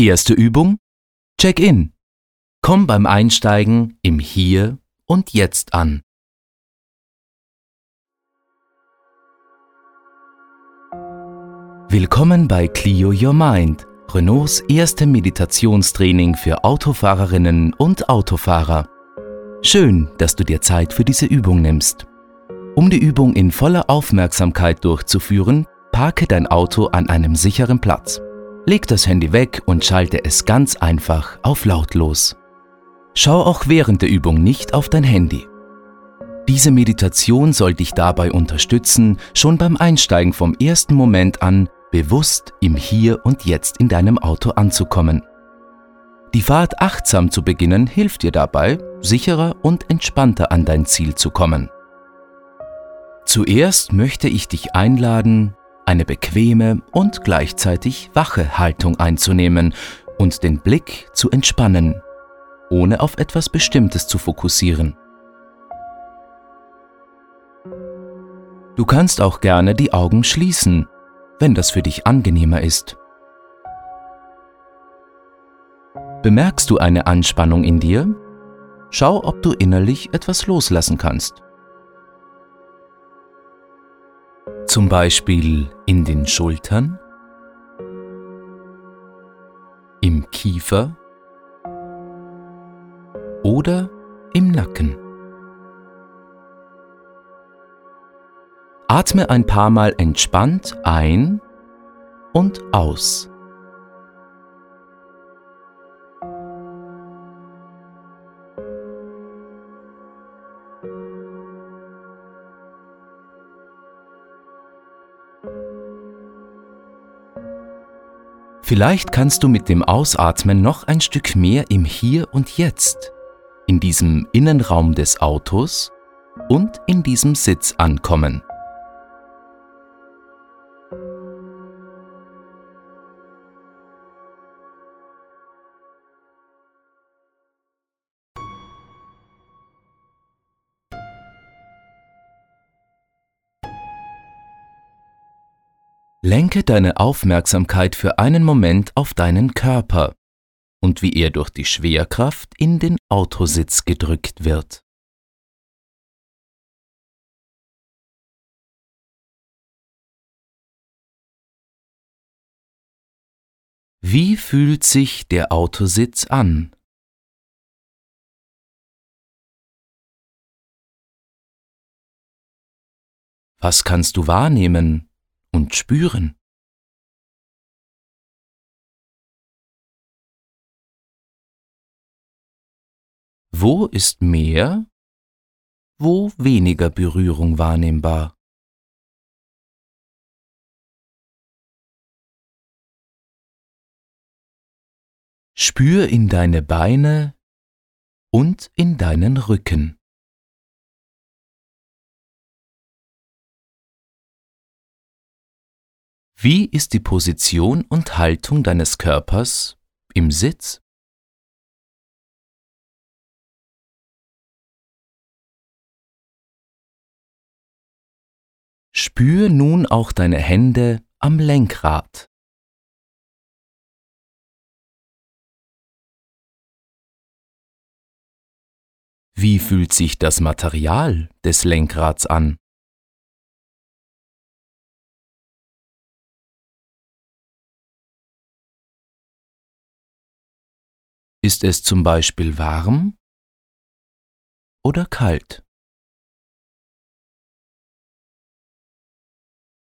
Erste Übung. Check-in. Komm beim Einsteigen im Hier und Jetzt an. Willkommen bei Clio Your Mind, Renaults erste Meditationstraining für Autofahrerinnen und Autofahrer. Schön, dass du dir Zeit für diese Übung nimmst. Um die Übung in voller Aufmerksamkeit durchzuführen, parke dein Auto an einem sicheren Platz. Leg das Handy weg und schalte es ganz einfach auf lautlos. Schau auch während der Übung nicht auf dein Handy. Diese Meditation soll dich dabei unterstützen, schon beim Einsteigen vom ersten Moment an bewusst im Hier und Jetzt in deinem Auto anzukommen. Die Fahrt achtsam zu beginnen hilft dir dabei, sicherer und entspannter an dein Ziel zu kommen. Zuerst möchte ich dich einladen, eine bequeme und gleichzeitig wache Haltung einzunehmen und den Blick zu entspannen, ohne auf etwas Bestimmtes zu fokussieren. Du kannst auch gerne die Augen schließen, wenn das für dich angenehmer ist. Bemerkst du eine Anspannung in dir? Schau, ob du innerlich etwas loslassen kannst. Zum Beispiel in den Schultern, im Kiefer oder im Nacken. Atme ein paar Mal entspannt ein und aus. Vielleicht kannst du mit dem Ausatmen noch ein Stück mehr im Hier und Jetzt, in diesem Innenraum des Autos und in diesem Sitz ankommen. Lenke deine Aufmerksamkeit für einen Moment auf deinen Körper und wie er durch die Schwerkraft in den Autositz gedrückt wird. Wie fühlt sich der Autositz an? Was kannst du wahrnehmen, und spüren. Wo ist mehr, wo weniger Berührung wahrnehmbar? Spür in deine Beine und in deinen Rücken. Wie ist die Position und Haltung deines Körpers im Sitz? Spür nun auch deine Hände am Lenkrad. Wie fühlt sich das Material des Lenkrads an? Ist es zum Beispiel warm oder kalt?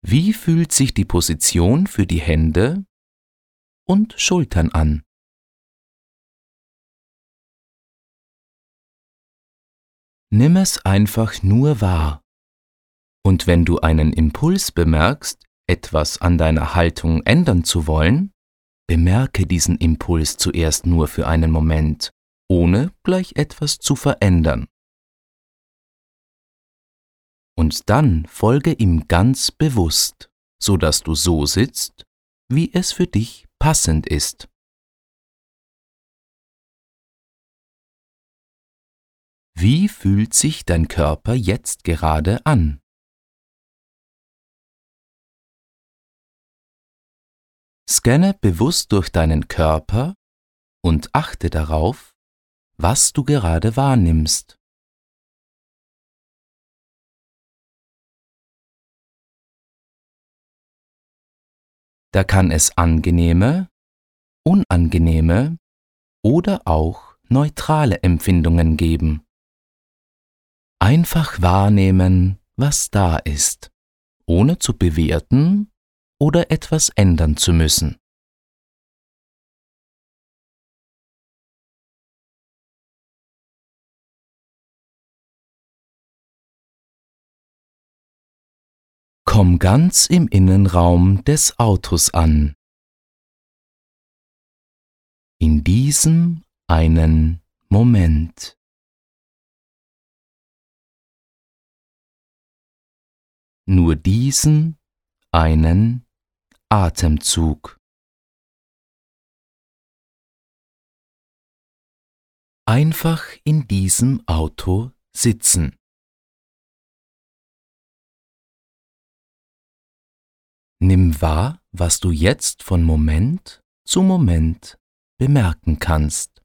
Wie fühlt sich die Position für die Hände und Schultern an? Nimm es einfach nur wahr. Und wenn du einen Impuls bemerkst, etwas an deiner Haltung ändern zu wollen, Bemerke diesen Impuls zuerst nur für einen Moment, ohne gleich etwas zu verändern. Und dann folge ihm ganz bewusst, so dass du so sitzt, wie es für dich passend ist. Wie fühlt sich dein Körper jetzt gerade an? Scanne bewusst durch deinen Körper und achte darauf, was du gerade wahrnimmst. Da kann es angenehme, unangenehme oder auch neutrale Empfindungen geben. Einfach wahrnehmen, was da ist, ohne zu bewerten oder etwas ändern zu müssen. Komm ganz im Innenraum des Autos an. In diesem einen Moment. Nur diesen einen Atemzug. Einfach in diesem Auto sitzen. Nimm wahr, was du jetzt von Moment zu Moment bemerken kannst.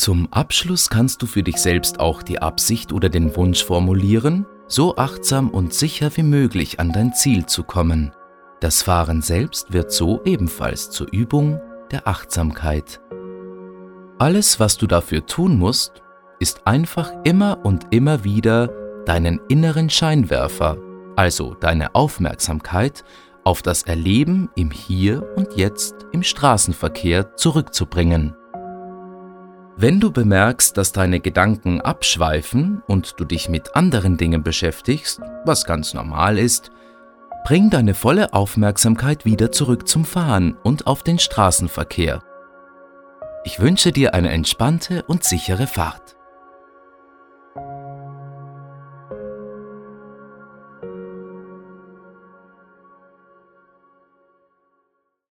Zum Abschluss kannst du für dich selbst auch die Absicht oder den Wunsch formulieren, so achtsam und sicher wie möglich an dein Ziel zu kommen. Das Fahren selbst wird so ebenfalls zur Übung der Achtsamkeit. Alles, was du dafür tun musst, ist einfach immer und immer wieder deinen inneren Scheinwerfer, also deine Aufmerksamkeit, auf das Erleben im Hier und Jetzt im Straßenverkehr zurückzubringen. Wenn du bemerkst, dass deine Gedanken abschweifen und du dich mit anderen Dingen beschäftigst, was ganz normal ist, bring deine volle Aufmerksamkeit wieder zurück zum Fahren und auf den Straßenverkehr. Ich wünsche dir eine entspannte und sichere Fahrt.